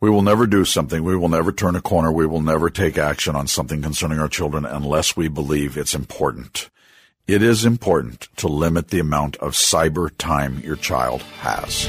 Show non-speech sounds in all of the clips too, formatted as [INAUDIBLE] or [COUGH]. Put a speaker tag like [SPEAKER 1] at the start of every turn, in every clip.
[SPEAKER 1] We will never do something. We will never turn a corner. We will never take action on something concerning our children unless we believe it's important. It is important to limit the amount of cyber time your child has.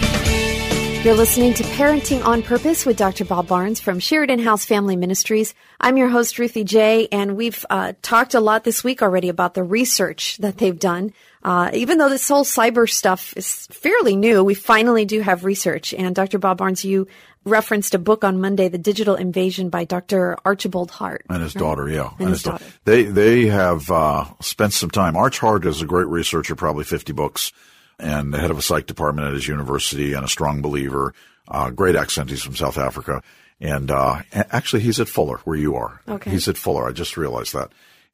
[SPEAKER 2] You're listening to Parenting on Purpose with Dr. Bob Barnes from Sheridan House Family Ministries. I'm your host, Ruthie J, and we've uh, talked a lot this week already about the research that they've done. Uh, even though this whole cyber stuff is fairly new, we finally do have research. And Dr. Bob Barnes, you referenced a book on Monday, The Digital Invasion by Dr. Archibald Hart.
[SPEAKER 1] And his right? daughter, yeah.
[SPEAKER 2] And, and his, his daughter.
[SPEAKER 1] They, they have uh, spent some time. Arch Hart is a great researcher, probably 50 books and the head of a psych department at his university and a strong believer. Uh, great accent. He's from South Africa. And, uh, actually he's at Fuller where you are.
[SPEAKER 2] Okay.
[SPEAKER 1] He's at Fuller. I just realized that.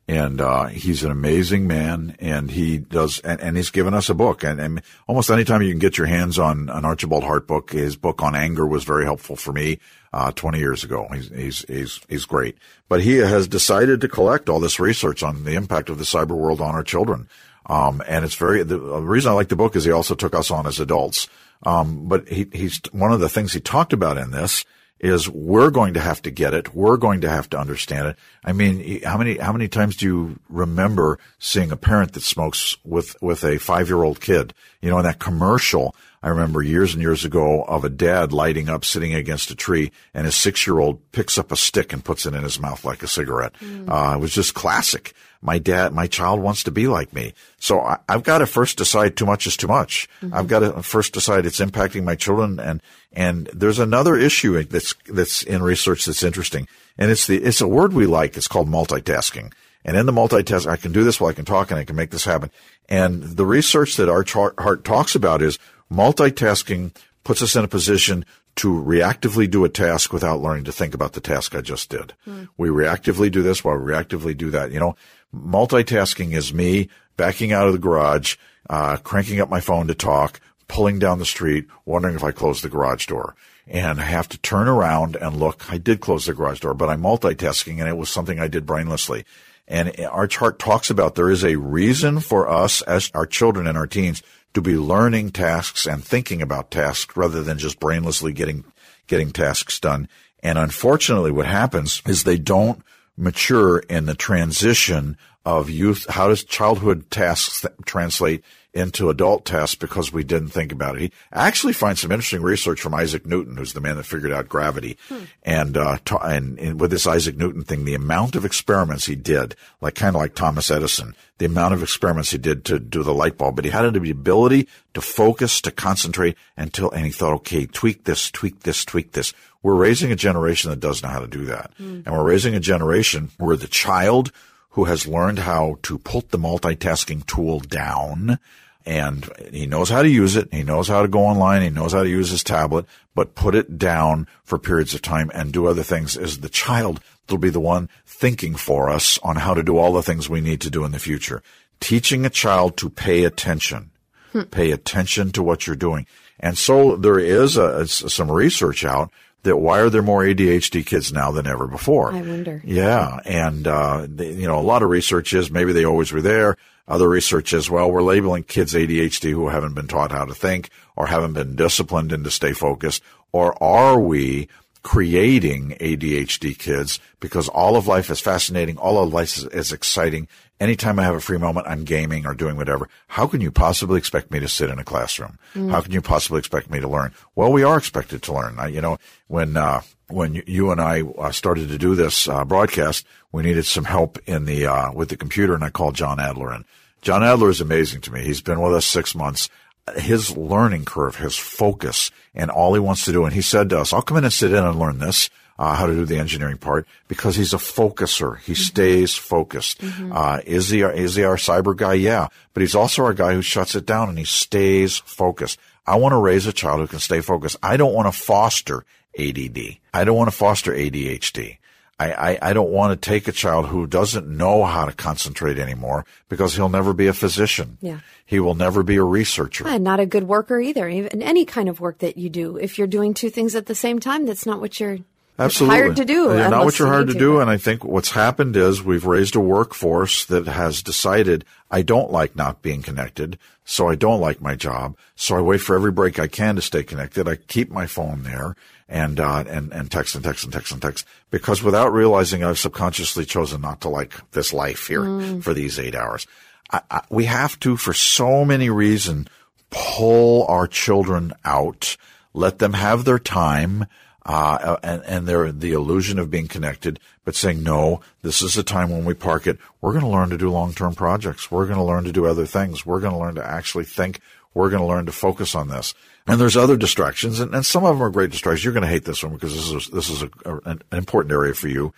[SPEAKER 1] And, uh, he's an amazing man and he does, and, and he's given us a book and, and almost anytime you can get your hands on an Archibald Hart book, his book on anger was very helpful for me, uh, 20 years ago. He's, he's, he's, he's great. But he has decided to collect all this research on the impact of the cyber world on our children. Um, and it's very, the, the, reason I like the book is he also took us on as adults. Um, but he, he's, one of the things he talked about in this is we're going to have to get it. We're going to have to understand it. I mean, how many, how many times do you remember seeing a parent that smokes with, with a five year old kid? You know, in that commercial, I remember years and years ago of a dad lighting up sitting against a tree and his six year old picks up a stick and puts it in his mouth like a cigarette. Mm. Uh, it was just classic my dad, my child wants to be like me. So I, have got to first decide too much is too much. Mm-hmm. I've got to first decide it's impacting my children. And, and there's another issue that's, that's in research that's interesting. And it's the, it's a word we like. It's called multitasking. And in the multitask, I can do this while I can talk and I can make this happen. And the research that Arch Hart talks about is multitasking puts us in a position to reactively do a task without learning to think about the task I just did. Mm. We reactively do this while we reactively do that. You know, multitasking is me backing out of the garage, uh, cranking up my phone to talk, pulling down the street, wondering if I closed the garage door. And I have to turn around and look. I did close the garage door, but I'm multitasking and it was something I did brainlessly. And Arch Hart talks about there is a reason for us as our children and our teens to be learning tasks and thinking about tasks rather than just brainlessly getting, getting tasks done. And unfortunately what happens is they don't mature in the transition of youth. How does childhood tasks translate into adult tests because we didn't think about it? He actually finds some interesting research from Isaac Newton, who's the man that figured out gravity. Hmm. And, uh, and, and, with this Isaac Newton thing, the amount of experiments he did, like kind of like Thomas Edison, the amount of experiments he did to do the light bulb, but he had the ability to focus, to concentrate until, and he thought, okay, tweak this, tweak this, tweak this. We're raising a generation that does know how to do that. Mm. And we're raising a generation where the child who has learned how to put the multitasking tool down and he knows how to use it. He knows how to go online. He knows how to use his tablet, but put it down for periods of time and do other things is the child will be the one thinking for us on how to do all the things we need to do in the future. Teaching a child to pay attention, hmm. pay attention to what you're doing. And so there is a, some research out that why are there more ADHD kids now than ever before?
[SPEAKER 2] I wonder.
[SPEAKER 1] Yeah. And, uh, you know, a lot of research is maybe they always were there. Other research as well, we're labeling kids ADHD who haven't been taught how to think or haven't been disciplined and to stay focused. Or are we creating ADHD kids because all of life is fascinating. All of life is, is, exciting. Anytime I have a free moment, I'm gaming or doing whatever. How can you possibly expect me to sit in a classroom? Mm. How can you possibly expect me to learn? Well, we are expected to learn. I, you know, when, uh, when you and I uh, started to do this uh, broadcast, we needed some help in the, uh, with the computer and I called John Adler and John Adler is amazing to me. He's been with us six months his learning curve, his focus, and all he wants to do. And he said to us, I'll come in and sit in and learn this. Uh, how to do the engineering part because he's a focuser. He mm-hmm. stays focused. Mm-hmm. Uh, is he, is he our cyber guy? Yeah. But he's also our guy who shuts it down and he stays focused. I want to raise a child who can stay focused. I don't want to foster ADD. I don't want to foster ADHD. I, I, I, don't want to take a child who doesn't know how to concentrate anymore because he'll never be a physician.
[SPEAKER 2] Yeah.
[SPEAKER 1] He will never be a researcher.
[SPEAKER 2] And not a good worker either. Even any kind of work that you do. If you're doing two things at the same time, that's not what you're
[SPEAKER 1] Absolutely.
[SPEAKER 2] hired to do.
[SPEAKER 1] You're not what you're
[SPEAKER 2] hard
[SPEAKER 1] to do. And I think what's happened is we've raised a workforce that has decided I don't like not being connected. So I don't like my job. So I wait for every break I can to stay connected. I keep my phone there and, uh, and, and text and text and text and text because without realizing I've subconsciously chosen not to like this life here
[SPEAKER 2] Mm.
[SPEAKER 1] for these eight hours. I, I, we have to, for so many reasons, pull our children out, let them have their time, uh, and, and their, the illusion of being connected, but saying, no, this is a time when we park it. We're going to learn to do long-term projects. We're going to learn to do other things. We're going to learn to actually think. We're going to learn to focus on this. And there's other distractions, and, and some of them are great distractions. You're going to hate this one because this is, this is a, a, an important area for you.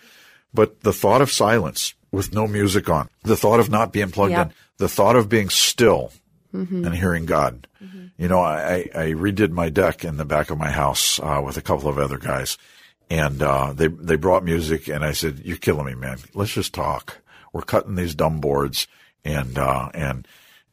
[SPEAKER 1] But the thought of silence with no music on, the thought of not being plugged
[SPEAKER 2] Yep.
[SPEAKER 1] in, the thought of being still and hearing God. You know, I, I redid my deck in the back of my house uh, with a couple of other guys, and uh, they they brought music, and I said, "You're killing me, man. Let's just talk. We're cutting these dumb boards, and uh, and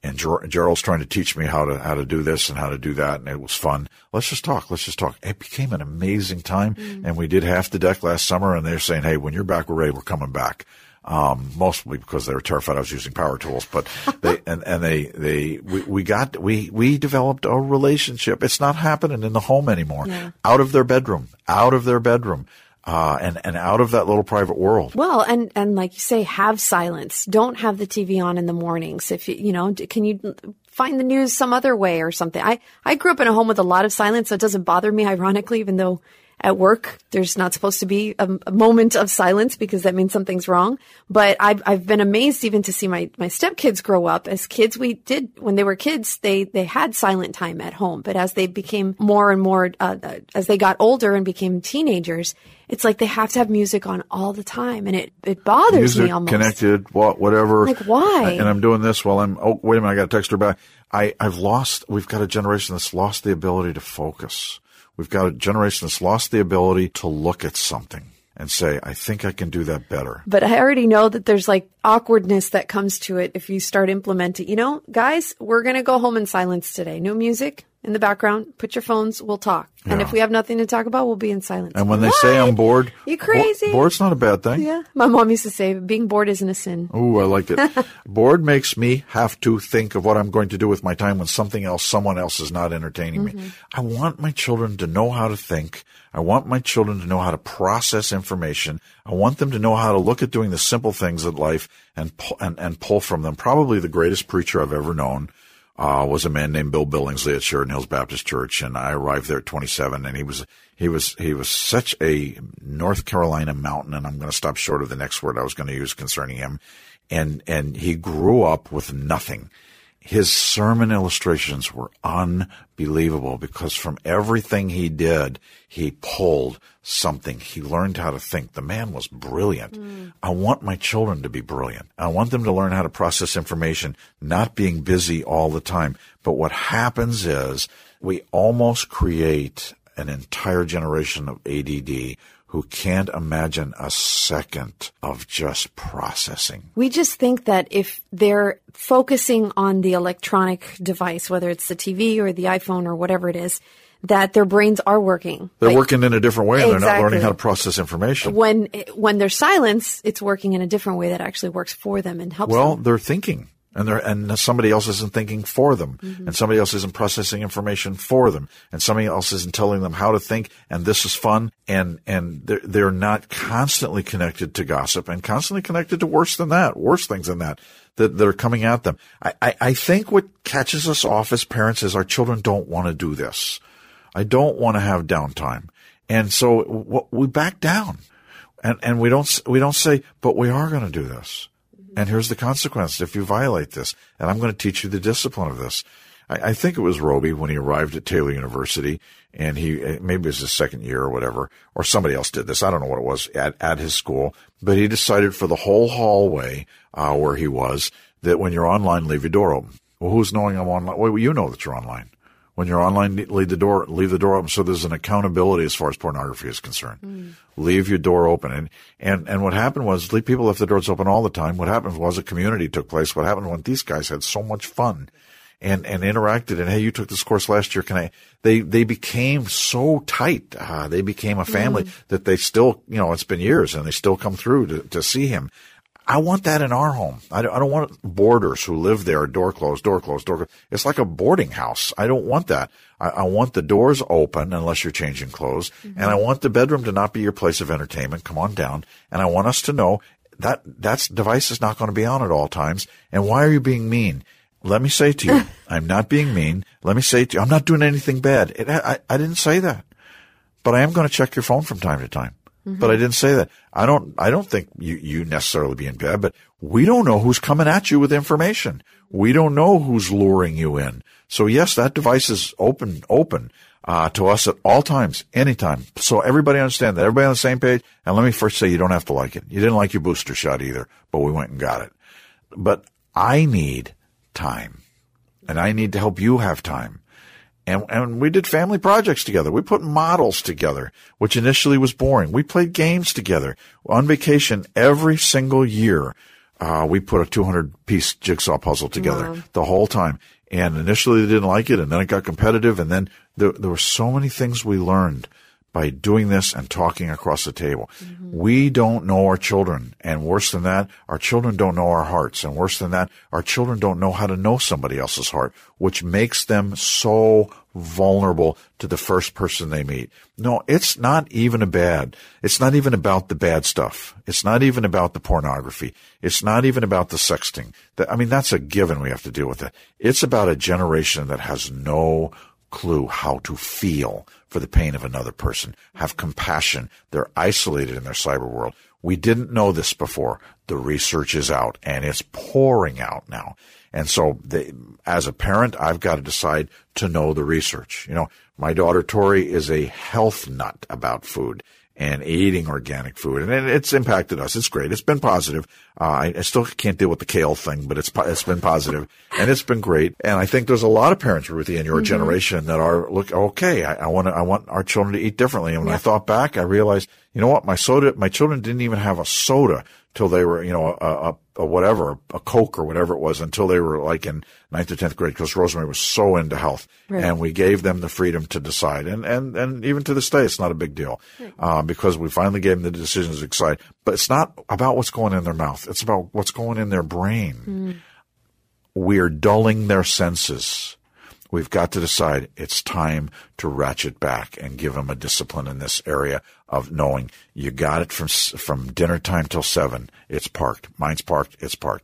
[SPEAKER 1] and Ger- Gerald's trying to teach me how to how to do this and how to do that, and it was fun. Let's just talk. Let's just talk. It became an amazing time, and we did half the deck last summer, and they're saying, "Hey, when you're back, we're ready. We're coming back." Um, mostly because they were terrified I was using power tools, but [LAUGHS] they, and, and they, they, we, we got, we, we developed a relationship. It's not happening in the home anymore.
[SPEAKER 2] Yeah.
[SPEAKER 1] Out of their bedroom, out of their bedroom, uh, and, and out of that little private world.
[SPEAKER 2] Well, and and like you say, have silence. Don't have the TV on in the mornings. If you you know, can you find the news some other way or something? I I grew up in a home with a lot of silence, so it doesn't bother me. Ironically, even though at work there's not supposed to be a, a moment of silence because that means something's wrong. But I've I've been amazed even to see my my stepkids grow up. As kids, we did when they were kids, they they had silent time at home. But as they became more and more, uh, uh, as they got older and became teenagers. It's like they have to have music on all the time, and it, it bothers
[SPEAKER 1] music
[SPEAKER 2] me almost.
[SPEAKER 1] connected, what, whatever.
[SPEAKER 2] Like, why?
[SPEAKER 1] And I'm doing this while I'm. Oh, wait a minute! I got to text her back. I I've lost. We've got a generation that's lost the ability to focus. We've got a generation that's lost the ability to look at something and say, "I think I can do that better."
[SPEAKER 2] But I already know that there's like awkwardness that comes to it if you start implementing. You know, guys, we're gonna go home in silence today. No music in the background. Put your phones. We'll talk. And
[SPEAKER 1] Yeah.
[SPEAKER 2] if we have nothing to talk about, we'll be in silence.
[SPEAKER 1] And when they say I'm bored,
[SPEAKER 2] You crazy?
[SPEAKER 1] bored's not a bad thing.
[SPEAKER 2] yeah, my mom used to say, being bored isn't a sin.
[SPEAKER 1] Ooh, I like it. [LAUGHS] Bored makes me have to think of what I'm going to do with my time when something else, someone else is not entertaining me. Mm-hmm. I want my children to know how to think. I want my children to know how to process information. I want them to know how to look at doing the simple things in life and pull, and, and pull from them. Probably the greatest preacher I've ever known. Uh, was a man named Bill Billingsley at Sheridan Hills Baptist Church, and I arrived there at 27, and he was he was he was such a North Carolina mountain, and I'm going to stop short of the next word I was going to use concerning him, and and he grew up with nothing. His sermon illustrations were unbelievable because from everything he did, he pulled something. He learned how to think. The man was brilliant. I want my children to be brilliant. I want them to learn how to process information, not being busy all the time. But what happens is we almost create an entire generation of ADD who can't imagine a second of just processing.
[SPEAKER 2] We just think that if they're focusing on the electronic device, whether it's the TV or the iPhone or whatever it is, that their brains are working.
[SPEAKER 1] They're
[SPEAKER 2] Like,
[SPEAKER 1] working in a different way and they're not learning how to process information.
[SPEAKER 2] when when there's silence, it's working in a different way that actually works for them and helps
[SPEAKER 1] Well,
[SPEAKER 2] them.
[SPEAKER 1] they're thinking and they're, and somebody else isn't thinking for them
[SPEAKER 2] Mm-hmm.
[SPEAKER 1] and somebody else isn't processing information for them and somebody else isn't telling them how to think and this is fun and, and they're, they're not constantly connected to gossip and constantly connected to worse than that, worse things than that, that, that are coming at them. I, I, I think what catches us off as parents is our children don't want to do this. I don't want to have downtime. And so we back down and, and we don't, we don't say, but we are going to do this. And here's the consequence if you violate this. And I'm going to teach you the discipline of this. I, I think it was Roby when he arrived at Taylor University and he, eh, maybe it was his second year or whatever, or somebody else did this. I don't know what it was at, at his school, but he decided for the whole hallway, uh, where he was that when you're online, leave your door open. Well, who's knowing I'm online? Well, you know that you're online. When you're online, leave the door, leave the door open. So there's an accountability as far as pornography is concerned. Leave your door open. And, and, and what happened was people left the doors open all the time. What happened was a community took place. What happened when these guys had so much fun and, and interacted and, hey, you took this course last year. Can I, they, they became so tight. Uh, they became a family mm. that they still, you know, it's been years and they still come through to, to see him. I want that in our home. I don't, I don't want boarders who live there, door closed, door closed, door closed. It's like a boarding house. I don't want that. I, I want the doors open unless you're changing clothes. Mm-hmm. And I want the bedroom to not be your place of entertainment. Come on down. And I want us to know that that device is not going to be on at all times. And why are you being mean? Let me say to you, [LAUGHS] I'm not being mean. Let me say to you, I'm not doing anything bad. It, I, I didn't say that, but I am going to check your phone from time to time. Mm-hmm. But I didn't say that. I don't, I don't think you, you necessarily be in bed, but we don't know who's coming at you with information. We don't know who's luring you in. So yes, that device is open, open, uh, to us at all times, anytime. So everybody understand that. Everybody on the same page. And let me first say you don't have to like it. You didn't like your booster shot either, but we went and got it. But I need time and I need to help you have time. And, and we did family projects together. We put models together, which initially was boring. We played games together on vacation every single year. Uh, we put a 200 piece jigsaw puzzle together wow. the whole time. And initially they didn't like it and then it got competitive and then there, there were so many things we learned by doing this and talking across the table. Mm-hmm. We don't know our children. And worse than that, our children don't know our hearts. And worse than that, our children don't know how to know somebody else's heart, which makes them so vulnerable to the first person they meet. No, it's not even a bad. It's not even about the bad stuff. It's not even about the pornography. It's not even about the sexting. I mean, that's a given. We have to deal with it. It's about a generation that has no clue how to feel for the pain of another person, have compassion. They're isolated in their cyber world. We didn't know this before. The research is out and it's pouring out now. And so they, as a parent, I've got to decide to know the research. You know, my daughter Tori is a health nut about food and eating organic food. And it's impacted us. It's great. It's been positive. Uh, I, I, still can't deal with the kale thing, but it's, it's been positive and it's been great. And I think there's a lot of parents, Ruthie, in your mm-hmm. generation that are, look, okay, I, I want to, I want our children to eat differently. And when yeah. I thought back, I realized, you know what? My soda, my children didn't even have a soda till they were, you know, a, a, a, whatever, a Coke or whatever it was until they were like in ninth or 10th grade because Rosemary was so into health right. and we gave them the freedom to decide. And, and, and even to this day, it's not a big deal, right. uh, because we finally gave them the decisions to decide, but it's not about what's going in their mouth. It's about what's going in their brain. Mm. We're dulling their senses. We've got to decide it's time to ratchet back and give them a discipline in this area of knowing you got it from, from dinner time till seven. It's parked. Mine's parked. It's parked.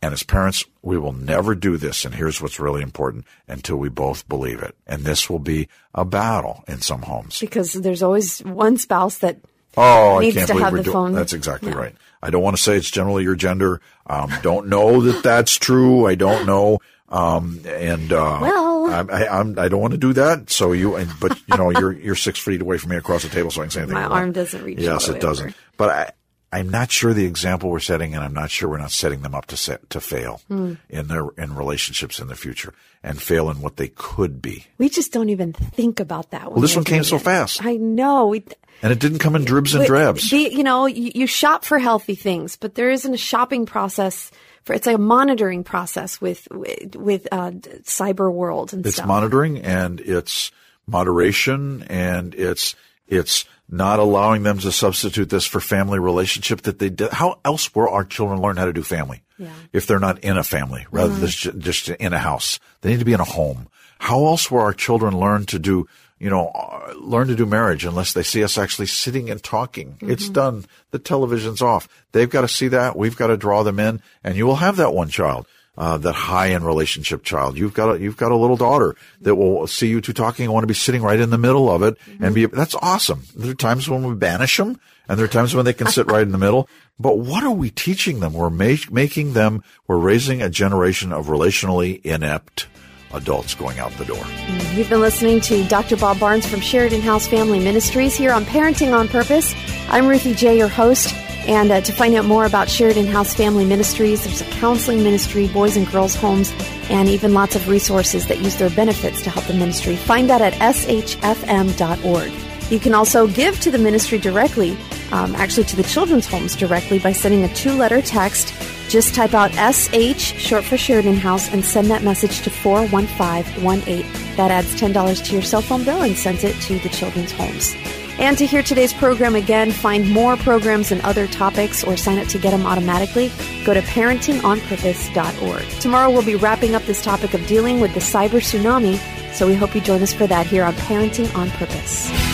[SPEAKER 1] And as parents, we will never do this. And here's what's really important until we both believe it. And this will be a battle in some homes.
[SPEAKER 2] Because there's always one spouse that
[SPEAKER 1] oh,
[SPEAKER 2] needs
[SPEAKER 1] I can't
[SPEAKER 2] to
[SPEAKER 1] believe
[SPEAKER 2] have
[SPEAKER 1] we're doing,
[SPEAKER 2] phone.
[SPEAKER 1] That's exactly yeah. right. I don't want to say it's generally your gender. Um, don't know that that's true. I don't know. Um, and, uh,
[SPEAKER 2] well,
[SPEAKER 1] I, I, I'm, I don't want to do that. So you, and, but you know, you're, you're six feet away from me across the table, so I can say anything.
[SPEAKER 2] My arm doesn't reach.
[SPEAKER 1] Yes, it doesn't. But I, I'm not sure the example we're setting, and I'm not sure we're not setting them up to set, to fail mm. in their in relationships in the future and fail in what they could be.
[SPEAKER 2] We just don't even think about that.
[SPEAKER 1] Well, this one came so fast.
[SPEAKER 2] I know. We,
[SPEAKER 1] and it didn't come in dribs and drabs.
[SPEAKER 2] The, you know, you, you shop for healthy things, but there isn't a shopping process for it's like a monitoring process with with uh, cyber world and
[SPEAKER 1] it's
[SPEAKER 2] stuff.
[SPEAKER 1] monitoring and it's moderation and it's it's not allowing them to substitute this for family relationship that they did. How else will our children learn how to do family?
[SPEAKER 2] Yeah.
[SPEAKER 1] If they're not in a family rather mm-hmm. than just in a house, they need to be in a home. How else will our children learn to do you know, uh, learn to do marriage unless they see us actually sitting and talking. Mm-hmm. It's done. The television's off. They've got to see that. We've got to draw them in and you will have that one child. Uh, that high end relationship child. You've got a, you've got a little daughter that will see you two talking and want to be sitting right in the middle of it mm-hmm. and be, that's awesome. There are times when we banish them and there are times when they can sit right in the middle. But what are we teaching them? We're make, making them, we're raising a generation of relationally inept adults going out the door.
[SPEAKER 2] You've been listening to Dr. Bob Barnes from Sheridan House Family Ministries here on Parenting on Purpose. I'm Ruthie J, your host. And uh, to find out more about Sheridan House Family Ministries, there's a counseling ministry, boys and girls homes, and even lots of resources that use their benefits to help the ministry. Find that at shfm.org. You can also give to the ministry directly, um, actually to the children's homes directly, by sending a two letter text Just type out SH, short for Sheridan House, and send that message to 41518. That adds $10 to your cell phone bill and sends it to the children's homes. And to hear today's program again, find more programs and other topics, or sign up to get them automatically, go to parentingonpurpose.org. Tomorrow we'll be wrapping up this topic of dealing with the cyber tsunami, so we hope you join us for that here on Parenting on Purpose.